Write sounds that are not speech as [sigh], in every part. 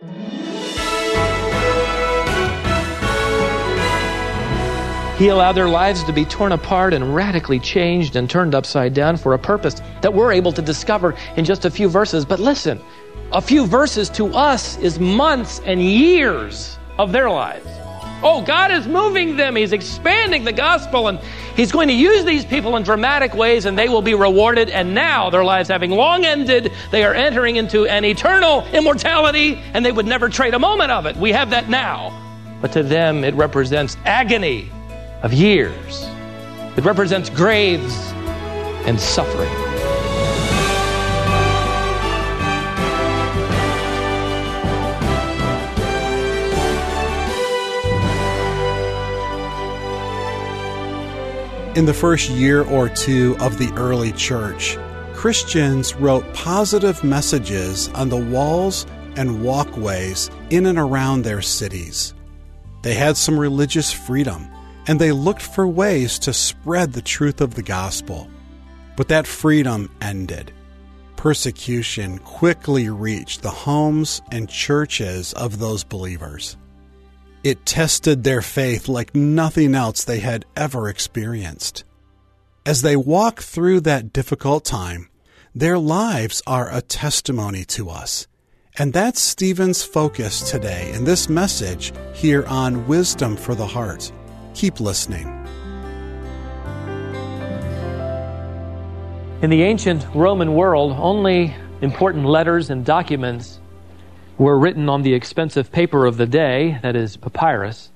He allowed their lives to be torn apart and radically changed and turned upside down for a purpose that we're able to discover in just a few verses. But listen, a few verses to us is months and years of their lives. Oh, God is moving them. He's expanding the gospel and He's going to use these people in dramatic ways and they will be rewarded. And now, their lives having long ended, they are entering into an eternal immortality and they would never trade a moment of it. We have that now. But to them, it represents agony of years. It represents graves and suffering. In the first year or two of the early church, Christians wrote positive messages on the walls and walkways in and around their cities. They had some religious freedom and they looked for ways to spread the truth of the gospel. But that freedom ended. Persecution quickly reached the homes and churches of those believers. It tested their faith like nothing else they had ever experienced. As they walk through that difficult time, their lives are a testimony to us. And that's Stephen's focus today in this message here on Wisdom for the Heart. Keep listening. In the ancient Roman world, only important letters and documents were written on the expensive paper of the day, that is, papyrus.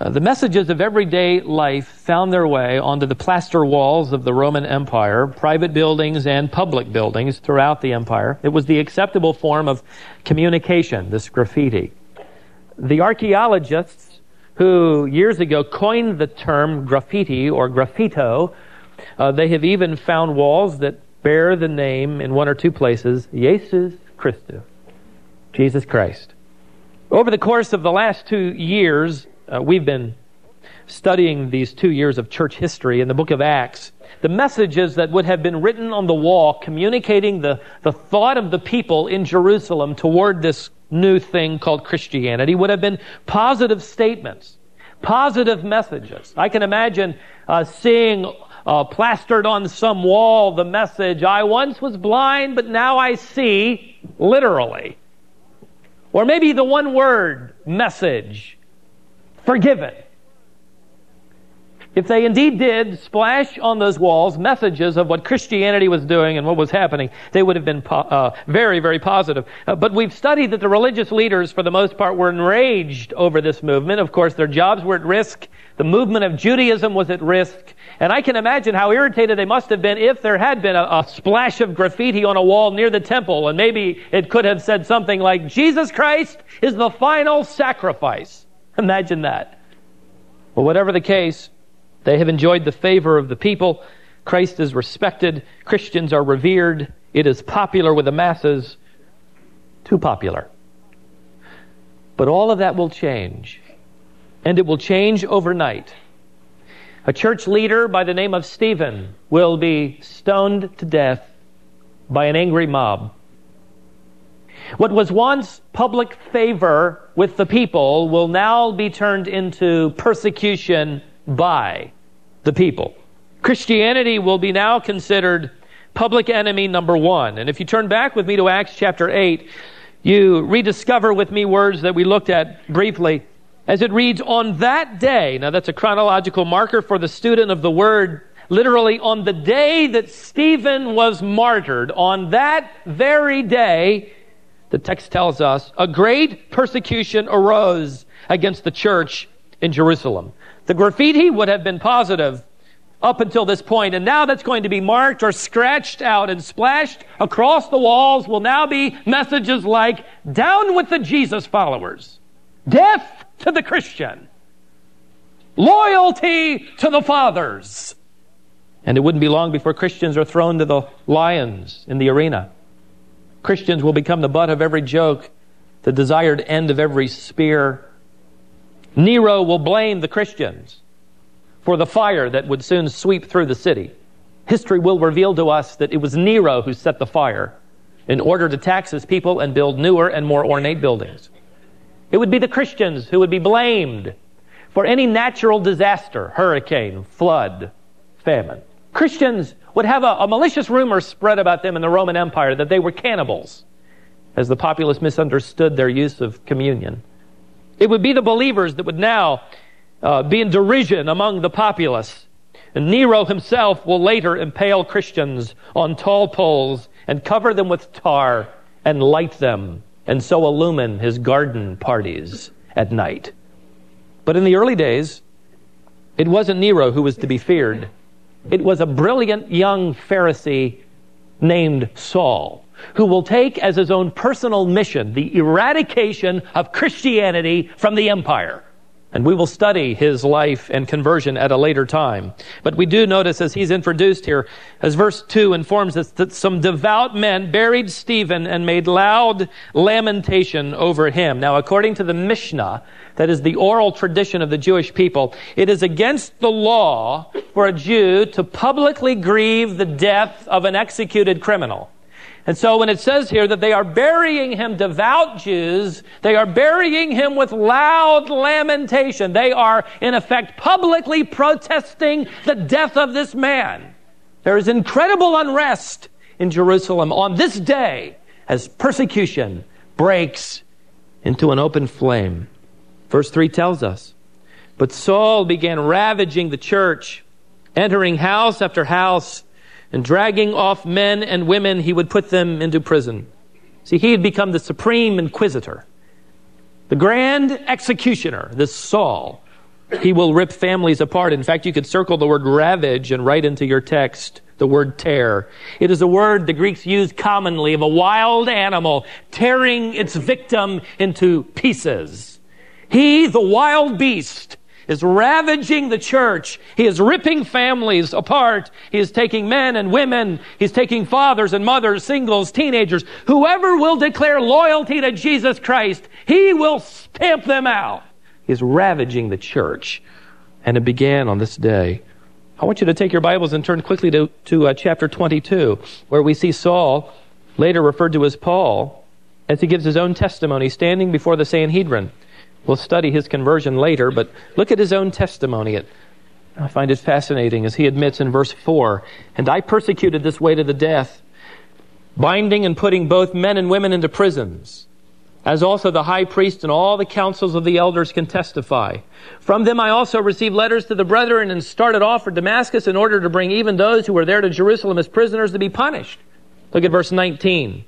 Uh, the messages of everyday life found their way onto the plaster walls of the Roman Empire, private buildings and public buildings throughout the empire. It was the acceptable form of communication, this graffiti. The archaeologists who years ago coined the term graffiti or graffito. Uh, they have even found walls that bear the name in one or two places, Jesus Christus, Jesus Christ. Over the course of the last two years, uh, we've been studying these two years of church history in the book of Acts. The messages that would have been written on the wall communicating the, the thought of the people in Jerusalem toward this new thing called Christianity would have been positive statements, positive messages. I can imagine uh, seeing uh, plastered on some wall the message, I once was blind, but now I see, literally. Or maybe the one word message, forgiven. If they indeed did splash on those walls messages of what Christianity was doing and what was happening, they would have been po- uh, very, very positive. Uh, but we've studied that the religious leaders, for the most part, were enraged over this movement. Of course, their jobs were at risk. The movement of Judaism was at risk. And I can imagine how irritated they must have been if there had been a, a splash of graffiti on a wall near the temple. And maybe it could have said something like, Jesus Christ is the final sacrifice. [laughs] Imagine that. Well, whatever the case, they have enjoyed the favor of the people. Christ is respected. Christians are revered. It is popular with the masses. Too popular. But all of that will change. And it will change overnight. A church leader by the name of Stephen will be stoned to death by an angry mob. What was once public favor with the people will now be turned into persecution by the people. Christianity will be now considered public enemy number one. And if you turn back with me to Acts chapter 8, you rediscover with me words that we looked at briefly. As it reads, on that day, now that's a chronological marker for the student of the word, literally on the day that Stephen was martyred, on that very day, the text tells us, a great persecution arose against the church in Jerusalem. The graffiti would have been positive up until this point, and now that's going to be marked or scratched out and splashed across the walls will now be messages like, down with the Jesus followers, death to the Christian, loyalty to the fathers. And it wouldn't be long before Christians are thrown to the lions in the arena. Christians will become the butt of every joke, the desired end of every spear, Nero will blame the Christians for the fire that would soon sweep through the city. History will reveal to us that it was Nero who set the fire, in order to tax his people and build newer and more ornate buildings. It would be the Christians who would be blamed for any natural disaster, hurricane, flood, famine. Christians would have a, a, malicious rumor spread about them in the Roman Empire that they were cannibals, as the populace misunderstood their use of communion. It would be the believers that would now uh, be in derision among the populace. And Nero himself will later impale Christians on tall poles and cover them with tar and light them and so illumine his garden parties at night. But in the early days, it wasn't Nero who was to be feared. It was a brilliant young Pharisee named Saul, who will take as his own personal mission the eradication of Christianity from the empire. And we will study his life and conversion at a later time. But we do notice as he's introduced here, as verse 2 informs us that some devout men buried Stephen and made loud lamentation over him. Now, according to the Mishnah, that is the oral tradition of the Jewish people, it is against the law for a Jew to publicly grieve the death of an executed criminal. And so when it says here that they are burying him, devout Jews, they are burying him with loud lamentation. They are, in effect, publicly protesting the death of this man. There is incredible unrest in Jerusalem on this day as persecution breaks into an open flame. Verse 3 tells us, But Saul began ravaging the church, entering house after house, and dragging off men and women, he would put them into prison. See, he had become the supreme inquisitor, the grand executioner, this Saul. He will rip families apart. In fact, you could circle the word ravage and write into your text the word tear. It is a word the Greeks used commonly of a wild animal tearing its victim into pieces. He, the wild beast, is ravaging the church. He is ripping families apart. He is taking men and women. He's taking fathers and mothers, singles, teenagers. Whoever will declare loyalty to Jesus Christ, he will stamp them out. He is ravaging the church. And it began on this day. I want you to take your Bibles and turn quickly to, to uh, chapter 22, where we see Saul, later referred to as Paul, as he gives his own testimony standing before the Sanhedrin. We'll study his conversion later, but look at his own testimony. It, I find it fascinating as he admits in verse 4 And I persecuted this way to the death, binding and putting both men and women into prisons, as also the high priest and all the councils of the elders can testify. From them I also received letters to the brethren and started off for Damascus in order to bring even those who were there to Jerusalem as prisoners to be punished. Look at verse 19.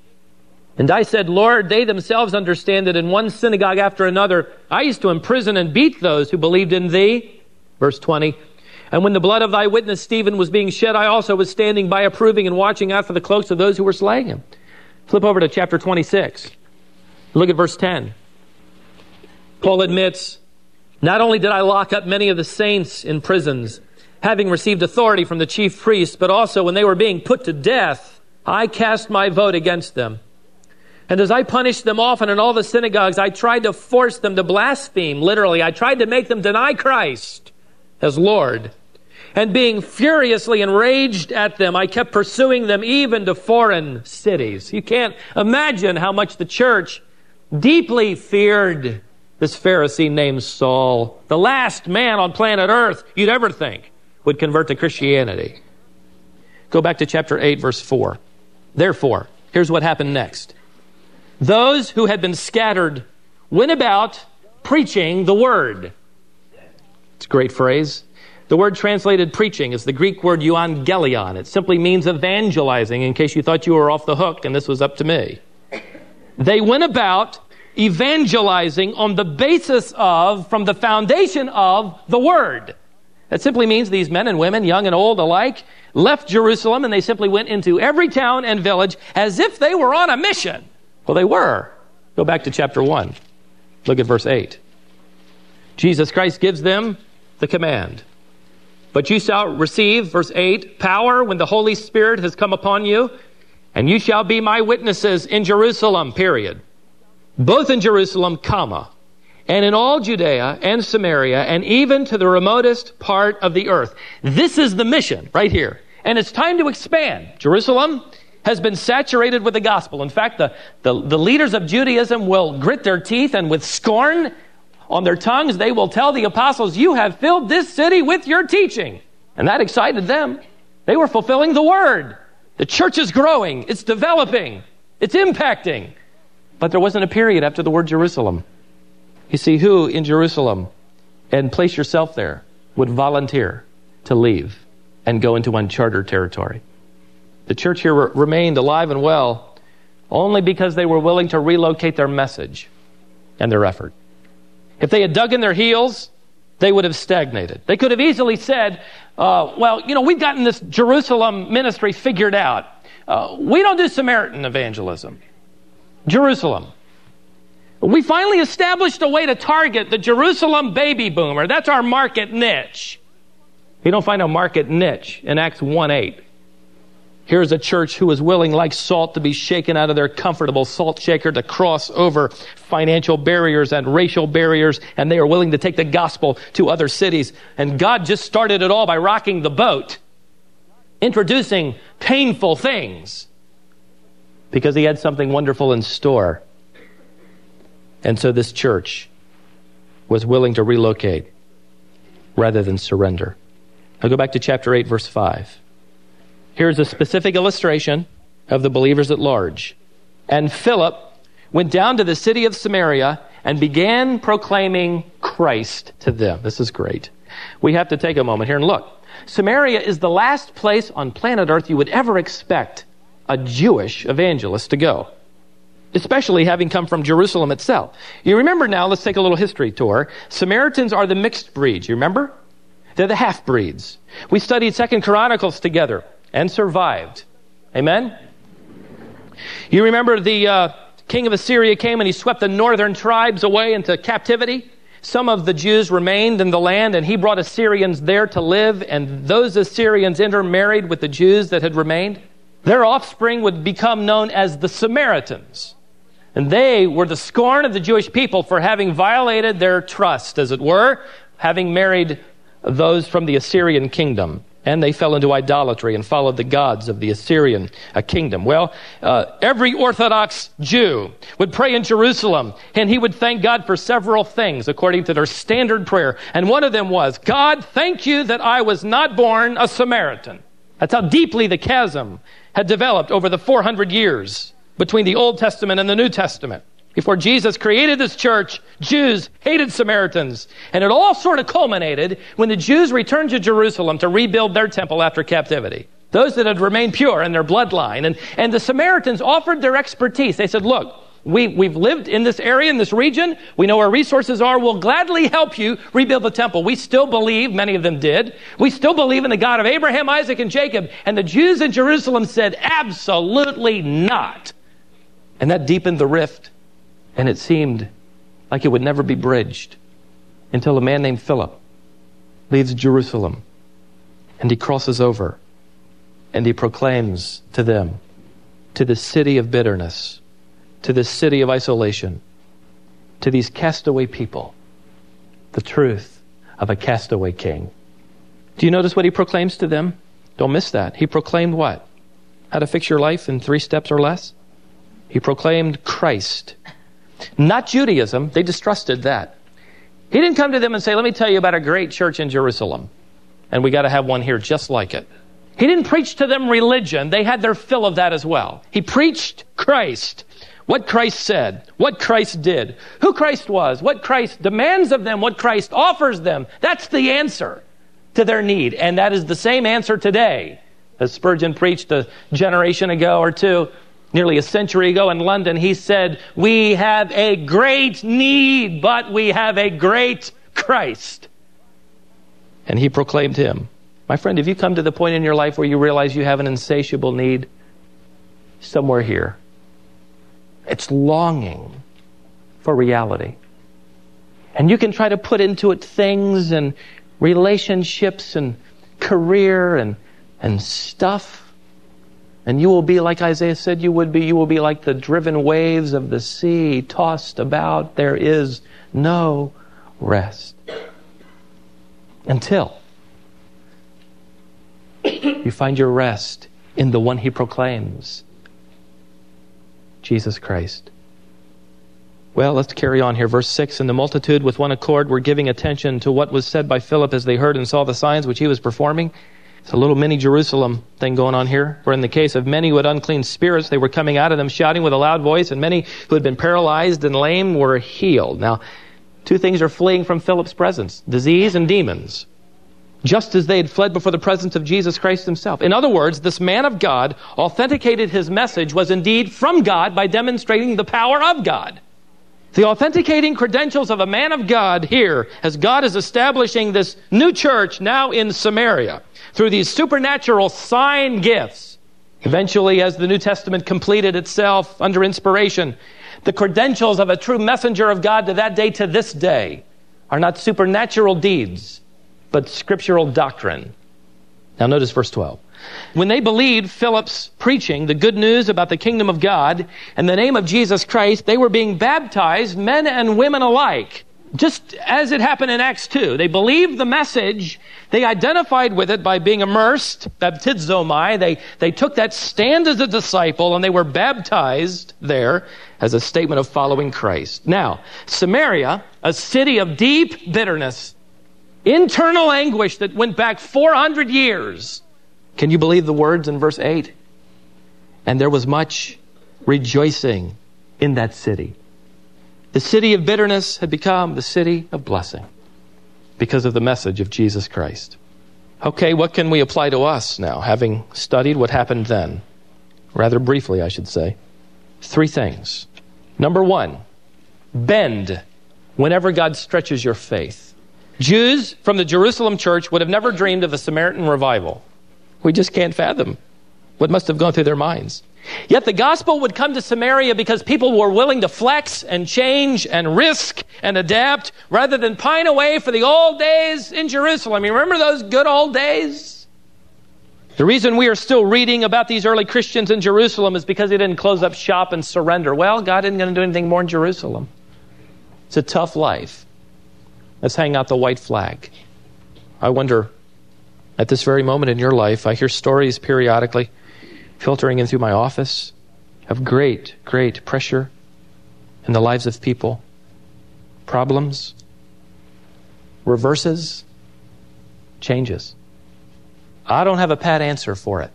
And I said, Lord, they themselves understand that in one synagogue after another, I used to imprison and beat those who believed in thee. Verse 20. And when the blood of thy witness Stephen was being shed, I also was standing by approving and watching out for the cloaks of those who were slaying him. Flip over to chapter 26. Look at verse 10. Paul admits, Not only did I lock up many of the saints in prisons, having received authority from the chief priests, but also when they were being put to death, I cast my vote against them. And as I punished them often in all the synagogues, I tried to force them to blaspheme, literally. I tried to make them deny Christ as Lord. And being furiously enraged at them, I kept pursuing them even to foreign cities. You can't imagine how much the church deeply feared this Pharisee named Saul, the last man on planet Earth you'd ever think would convert to Christianity. Go back to chapter 8, verse 4. Therefore, here's what happened next. Those who had been scattered went about preaching the word. It's a great phrase. The word translated preaching is the Greek word euangelion. It simply means evangelizing, in case you thought you were off the hook and this was up to me. They went about evangelizing on the basis of, from the foundation of, the word. That simply means these men and women, young and old alike, left Jerusalem and they simply went into every town and village as if they were on a mission. Well, they were. Go back to chapter 1. Look at verse 8. Jesus Christ gives them the command. But you shall receive, verse 8, power when the Holy Spirit has come upon you, and you shall be my witnesses in Jerusalem, period. Both in Jerusalem, comma, and in all Judea and Samaria, and even to the remotest part of the earth. This is the mission right here. And it's time to expand. Jerusalem, has been saturated with the gospel. In fact, the, the, the, leaders of Judaism will grit their teeth and with scorn on their tongues, they will tell the apostles, You have filled this city with your teaching. And that excited them. They were fulfilling the word. The church is growing, it's developing, it's impacting. But there wasn't a period after the word Jerusalem. You see, who in Jerusalem, and place yourself there, would volunteer to leave and go into uncharted territory? The church here re- remained alive and well only because they were willing to relocate their message and their effort. If they had dug in their heels, they would have stagnated. They could have easily said, uh, well, you know, we've gotten this Jerusalem ministry figured out. Uh, we don't do Samaritan evangelism. Jerusalem. We finally established a way to target the Jerusalem baby boomer. That's our market niche. You don't find a market niche in Acts 1 8. Here's a church who is willing, like salt, to be shaken out of their comfortable salt shaker to cross over financial barriers and racial barriers, and they are willing to take the gospel to other cities. And God just started it all by rocking the boat, introducing painful things, because He had something wonderful in store. And so this church was willing to relocate rather than surrender. I'll go back to chapter 8, verse 5. Here's a specific illustration of the believers at large. And Philip went down to the city of Samaria and began proclaiming Christ to them. This is great. We have to take a moment here and look. Samaria is the last place on planet Earth you would ever expect a Jewish evangelist to go, especially having come from Jerusalem itself. You remember now, let's take a little history tour. Samaritans are the mixed breeds, you remember? They're the half breeds. We studied Second Chronicles together and survived. Amen? You remember the uh, king of Assyria came and he swept the northern tribes away into captivity? Some of the Jews remained in the land, and he brought Assyrians there to live, and those Assyrians intermarried with the Jews that had remained. Their offspring would become known as the Samaritans. And they were the scorn of the Jewish people for having violated their trust, as it were, having married those from the Assyrian kingdom and they fell into idolatry and followed the gods of the Assyrian kingdom. Well, uh, every Orthodox Jew would pray in Jerusalem, and he would thank God for several things according to their standard prayer. And one of them was, God, thank you that I was not born a Samaritan. That's how deeply the chasm had developed over the 400 years between the Old Testament and the New Testament. Before Jesus created this church, Jews hated Samaritans. And it all sort of culminated when the Jews returned to Jerusalem to rebuild their temple after captivity. Those that had remained pure in their bloodline. And, and the Samaritans offered their expertise. They said, look, we, we've lived in this area, in this region. We know where resources are. We'll gladly help you rebuild the temple. We still believe, many of them did, we still believe in the God of Abraham, Isaac, and Jacob. And the Jews in Jerusalem said, absolutely not. And that deepened the rift and it seemed like it would never be bridged until a man named Philip leaves Jerusalem and he crosses over and he proclaims to them, to the city of bitterness, to the city of isolation, to these castaway people, the truth of a castaway king. Do you notice what he proclaims to them? Don't miss that. He proclaimed what? How to fix your life in three steps or less? He proclaimed Christ not Judaism. They distrusted that. He didn't come to them and say, Let me tell you about a great church in Jerusalem, and we got to have one here just like it. He didn't preach to them religion. They had their fill of that as well. He preached Christ. What Christ said, what Christ did, who Christ was, what Christ demands of them, what Christ offers them. That's the answer to their need. And that is the same answer today as Spurgeon preached a generation ago or two nearly a century ago in London, he said, We have a great need, but we have a great Christ. And he proclaimed him. My friend, have you come to the point in your life where you realize you have an insatiable need? Somewhere here. It's longing for reality. And you can try to put into it things and relationships and career and, and stuff and you will be like Isaiah said you would be. You will be like the driven waves of the sea, tossed about. There is no rest. Until you find your rest in the one he proclaims Jesus Christ. Well, let's carry on here. Verse 6 And the multitude with one accord were giving attention to what was said by Philip as they heard and saw the signs which he was performing. It's a little mini Jerusalem thing going on here. Where in the case of many who had unclean spirits, they were coming out of them shouting with a loud voice, and many who had been paralyzed and lame were healed. Now, two things are fleeing from Philip's presence disease and demons just as they had fled before the presence of Jesus Christ himself. In other words, this man of God authenticated his message was indeed from God by demonstrating the power of God. The authenticating credentials of a man of God here, as God is establishing this new church now in Samaria, through these supernatural sign gifts. Eventually, as the New Testament completed itself under inspiration, the credentials of a true messenger of God to that day to this day are not supernatural deeds, but scriptural doctrine. Now, notice verse 12. When they believed Philip's preaching, the good news about the kingdom of God and the name of Jesus Christ, they were being baptized, men and women alike. Just as it happened in Acts 2. They believed the message. They identified with it by being immersed, baptizomai. They, they took that stand as a disciple and they were baptized there as a statement of following Christ. Now, Samaria, a city of deep bitterness, internal anguish that went back 400 years. Can you believe the words in verse 8? And there was much rejoicing in that city. The city of bitterness had become the city of blessing because of the message of Jesus Christ. Okay, what can we apply to us now, having studied what happened then? Rather briefly, I should say. Three things. Number one, bend whenever God stretches your faith. Jews from the Jerusalem church would have never dreamed of a Samaritan revival. We just can't fathom what must have gone through their minds. Yet the gospel would come to Samaria because people were willing to flex and change and risk and adapt rather than pine away for the old days in Jerusalem. You remember those good old days? The reason we are still reading about these early Christians in Jerusalem is because they didn't close up shop and surrender. Well, God isn't going to do anything more in Jerusalem. It's a tough life. Let's hang out the white flag. I wonder, at this very moment in your life, I hear stories periodically filtering in through my office of great, great pressure in the lives of people, problems, reverses, changes. I don't have a pat answer for it.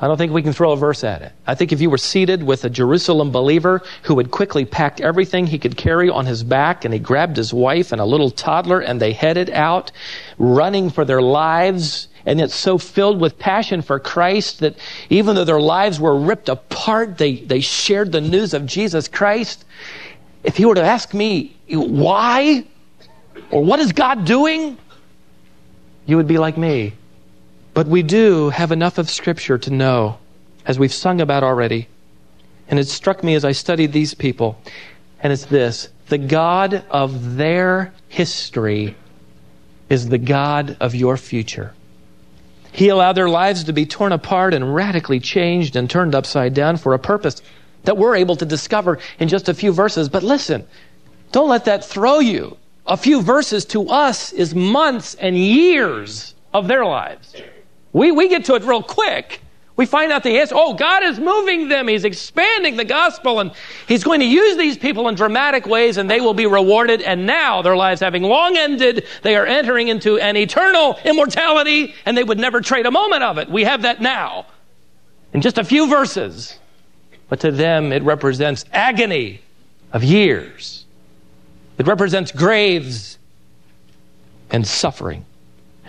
I don't think we can throw a verse at it. I think if you were seated with a Jerusalem believer who had quickly packed everything he could carry on his back and he grabbed his wife and a little toddler and they headed out running for their lives and yet so filled with passion for Christ that even though their lives were ripped apart, they, they shared the news of Jesus Christ. If you were to ask me why or what is God doing, you would be like me. But we do have enough of Scripture to know, as we've sung about already, and it struck me as I studied these people, and it's this the God of their history is the God of your future. He allowed their lives to be torn apart and radically changed and turned upside down for a purpose that we're able to discover in just a few verses. But listen, don't let that throw you. A few verses to us is months and years of their lives. We, we get to it real quick. We find out the answer. Oh, God is moving them. He's expanding the gospel and He's going to use these people in dramatic ways and they will be rewarded. And now their lives having long ended, they are entering into an eternal immortality and they would never trade a moment of it. We have that now in just a few verses. But to them, it represents agony of years. It represents graves and suffering.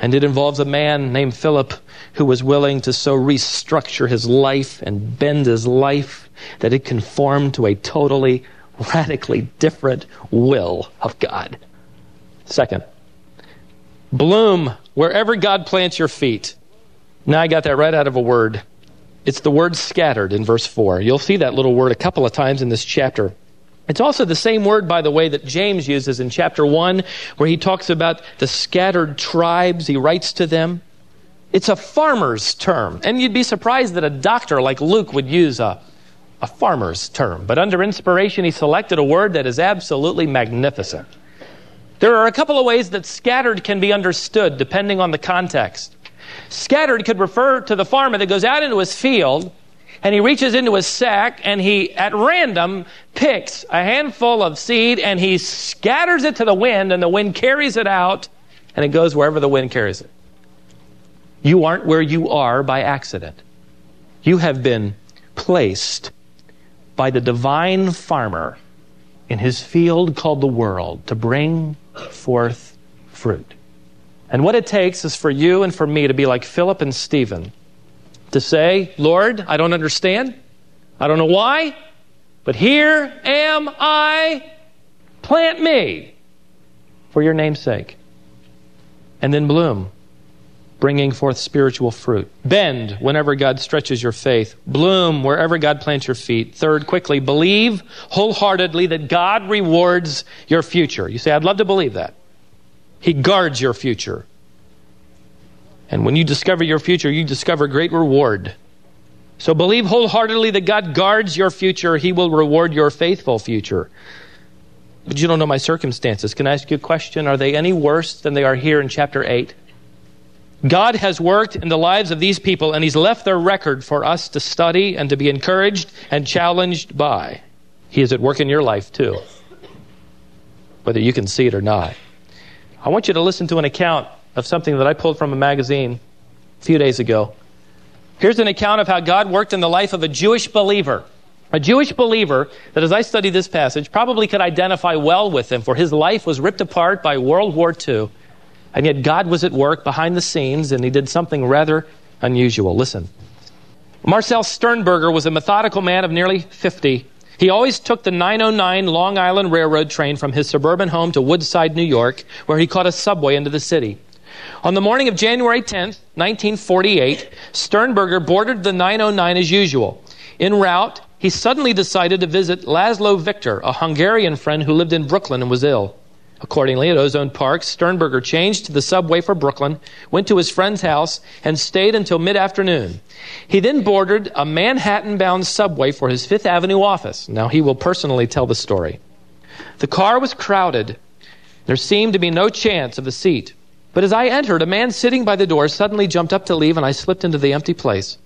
And it involves a man named Philip who was willing to so restructure his life and bend his life that it conformed to a totally, radically different will of God. Second, bloom wherever God plants your feet. Now I got that right out of a word. It's the word scattered in verse 4. You'll see that little word a couple of times in this chapter. It's also the same word, by the way, that James uses in chapter 1, where he talks about the scattered tribes. He writes to them. It's a farmer's term. And you'd be surprised that a doctor like Luke would use a, a farmer's term. But under inspiration, he selected a word that is absolutely magnificent. There are a couple of ways that scattered can be understood depending on the context. Scattered could refer to the farmer that goes out into his field and he reaches into his sack and he, at random, picks a handful of seed and he scatters it to the wind, and the wind carries it out, and it goes wherever the wind carries it. You aren't where you are by accident. You have been placed by the divine farmer in his field called the world to bring forth fruit. And what it takes is for you and for me to be like Philip and Stephen to say, Lord, I don't understand. I don't know why, but here am I. Plant me for your name's sake. And then bloom, bringing forth spiritual fruit. Bend whenever God stretches your faith. Bloom wherever God plants your feet. Third, quickly, believe wholeheartedly that God rewards your future. You say, I'd love to believe that. He guards your future. And when you discover your future, you discover great reward. So believe wholeheartedly that God guards your future. He will reward your faithful future. But you don't know my circumstances. Can I ask you a question? Are they any worse than they are here in chapter 8? God has worked in the lives of these people, and He's left their record for us to study and to be encouraged and challenged by. He is at work in your life, too, whether you can see it or not. I want you to listen to an account of something that I pulled from a magazine a few days ago. Here's an account of how God worked in the life of a Jewish believer. A Jewish believer that, as I study this passage, probably could identify well with him, for his life was ripped apart by World War II. And yet God was at work behind the scenes, and he did something rather unusual. Listen. Marcel Sternberger was a methodical man of nearly 50 he always took the 909 Long Island Railroad train from his suburban home to Woodside, New York, where he caught a subway into the city. On the morning of January 10, 1948, Sternberger boarded the 909 as usual. En route, he suddenly decided to visit Laszlo Victor, a Hungarian friend who lived in Brooklyn and was ill. Accordingly, at Ozone Park, Sternberger changed to the subway for Brooklyn, went to his friend's house, and stayed until mid afternoon. He then boarded a Manhattan bound subway for his Fifth Avenue office. Now, he will personally tell the story. The car was crowded. There seemed to be no chance of a seat. But as I entered, a man sitting by the door suddenly jumped up to leave, and I slipped into the empty place.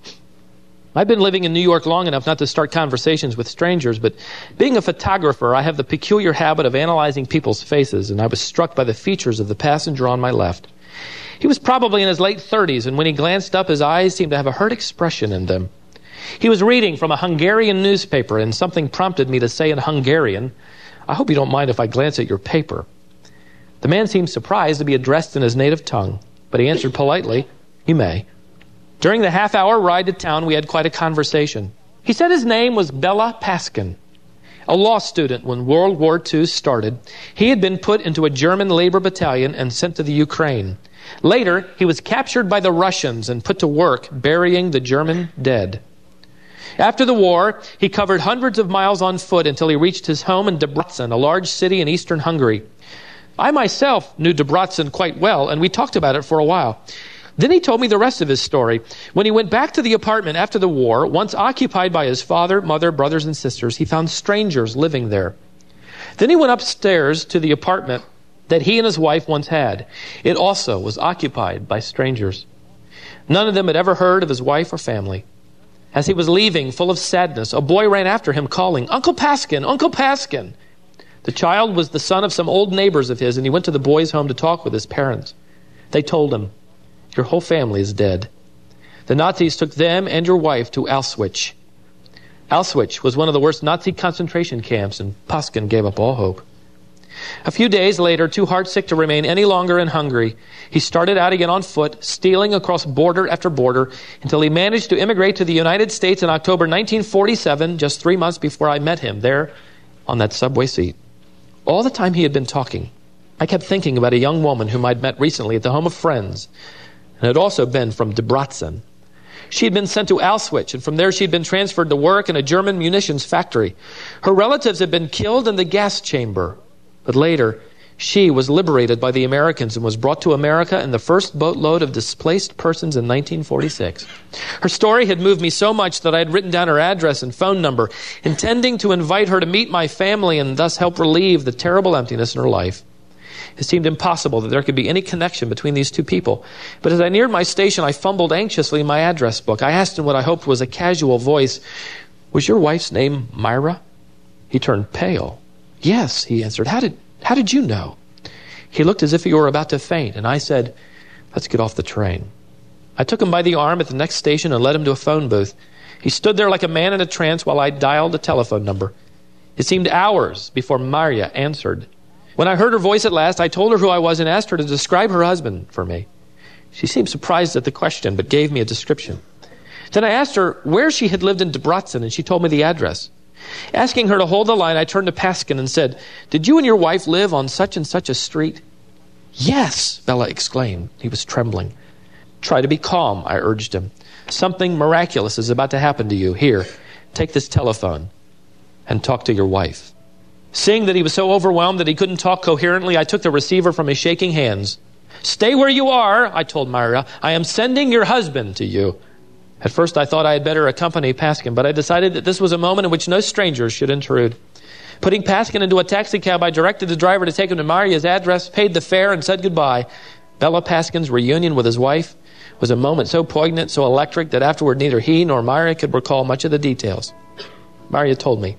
I've been living in New York long enough not to start conversations with strangers, but being a photographer, I have the peculiar habit of analyzing people's faces, and I was struck by the features of the passenger on my left. He was probably in his late 30s, and when he glanced up, his eyes seemed to have a hurt expression in them. He was reading from a Hungarian newspaper, and something prompted me to say in Hungarian, I hope you don't mind if I glance at your paper. The man seemed surprised to be addressed in his native tongue, but he answered politely, You may. During the half hour ride to town, we had quite a conversation. He said his name was Bela Paskin. A law student when World War II started, he had been put into a German labor battalion and sent to the Ukraine. Later, he was captured by the Russians and put to work burying the German dead. After the war, he covered hundreds of miles on foot until he reached his home in Debrecen, a large city in eastern Hungary. I myself knew Debrecen quite well, and we talked about it for a while. Then he told me the rest of his story. When he went back to the apartment after the war, once occupied by his father, mother, brothers, and sisters, he found strangers living there. Then he went upstairs to the apartment that he and his wife once had. It also was occupied by strangers. None of them had ever heard of his wife or family. As he was leaving, full of sadness, a boy ran after him, calling, Uncle Paskin, Uncle Paskin. The child was the son of some old neighbors of his, and he went to the boy's home to talk with his parents. They told him, your whole family is dead. The Nazis took them and your wife to Auschwitz. Auschwitz was one of the worst Nazi concentration camps, and Paskin gave up all hope. A few days later, too heartsick to remain any longer in Hungary, he started out again on foot, stealing across border after border, until he managed to immigrate to the United States in October 1947, just three months before I met him there on that subway seat. All the time he had been talking, I kept thinking about a young woman whom I'd met recently at the home of friends and had also been from Debrecen. She had been sent to Auschwitz, and from there she had been transferred to work in a German munitions factory. Her relatives had been killed in the gas chamber, but later she was liberated by the Americans and was brought to America in the first boatload of displaced persons in 1946. Her story had moved me so much that I had written down her address and phone number, intending to invite her to meet my family and thus help relieve the terrible emptiness in her life. It seemed impossible that there could be any connection between these two people. But as I neared my station, I fumbled anxiously in my address book. I asked in what I hoped was a casual voice, Was your wife's name Myra? He turned pale. Yes, he answered. How did, how did you know? He looked as if he were about to faint, and I said, Let's get off the train. I took him by the arm at the next station and led him to a phone booth. He stood there like a man in a trance while I dialed a telephone number. It seemed hours before Maria answered. When I heard her voice at last, I told her who I was and asked her to describe her husband for me. She seemed surprised at the question, but gave me a description. Then I asked her where she had lived in Debrecen, and she told me the address. Asking her to hold the line, I turned to Paskin and said, Did you and your wife live on such and such a street? Yes, Bela exclaimed. He was trembling. Try to be calm, I urged him. Something miraculous is about to happen to you. Here, take this telephone and talk to your wife. Seeing that he was so overwhelmed that he couldn't talk coherently, I took the receiver from his shaking hands. Stay where you are, I told Myra. I am sending your husband to you. At first, I thought I had better accompany Paskin, but I decided that this was a moment in which no strangers should intrude. Putting Paskin into a taxicab, I directed the driver to take him to Maria's address, paid the fare, and said goodbye. Bela Paskin's reunion with his wife was a moment so poignant, so electric, that afterward neither he nor Maria could recall much of the details. Maria told me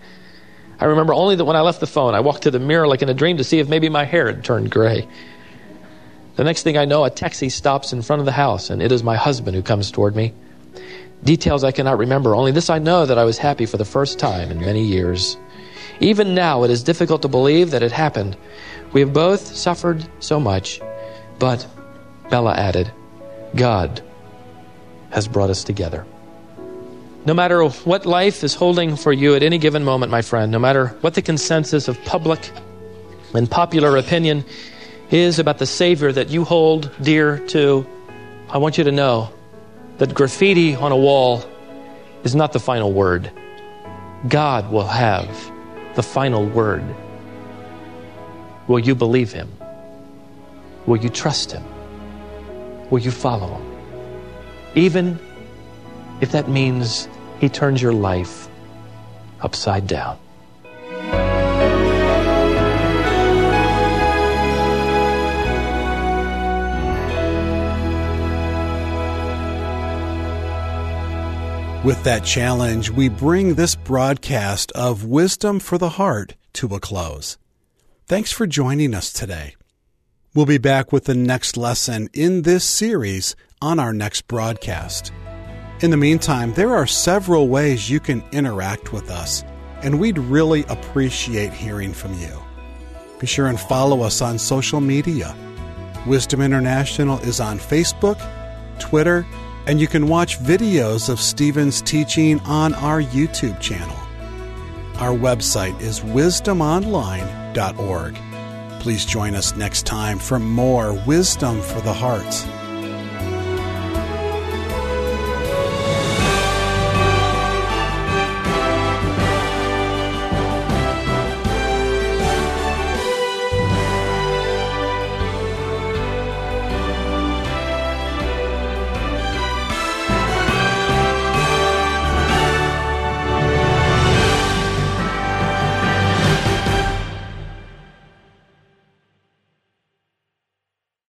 I remember only that when I left the phone, I walked to the mirror like in a dream to see if maybe my hair had turned gray. The next thing I know, a taxi stops in front of the house, and it is my husband who comes toward me. Details I cannot remember, only this I know that I was happy for the first time in many years. Even now, it is difficult to believe that it happened. We have both suffered so much, but, Bela added, God has brought us together. No matter what life is holding for you at any given moment, my friend, no matter what the consensus of public and popular opinion is about the Savior that you hold dear to, I want you to know that graffiti on a wall is not the final word. God will have the final word. Will you believe Him? Will you trust Him? Will you follow Him? Even if that means he turns your life upside down. With that challenge, we bring this broadcast of Wisdom for the Heart to a close. Thanks for joining us today. We'll be back with the next lesson in this series on our next broadcast. In the meantime, there are several ways you can interact with us, and we'd really appreciate hearing from you. Be sure and follow us on social media. Wisdom International is on Facebook, Twitter, and you can watch videos of Stephen's teaching on our YouTube channel. Our website is wisdomonline.org. Please join us next time for more Wisdom for the Hearts.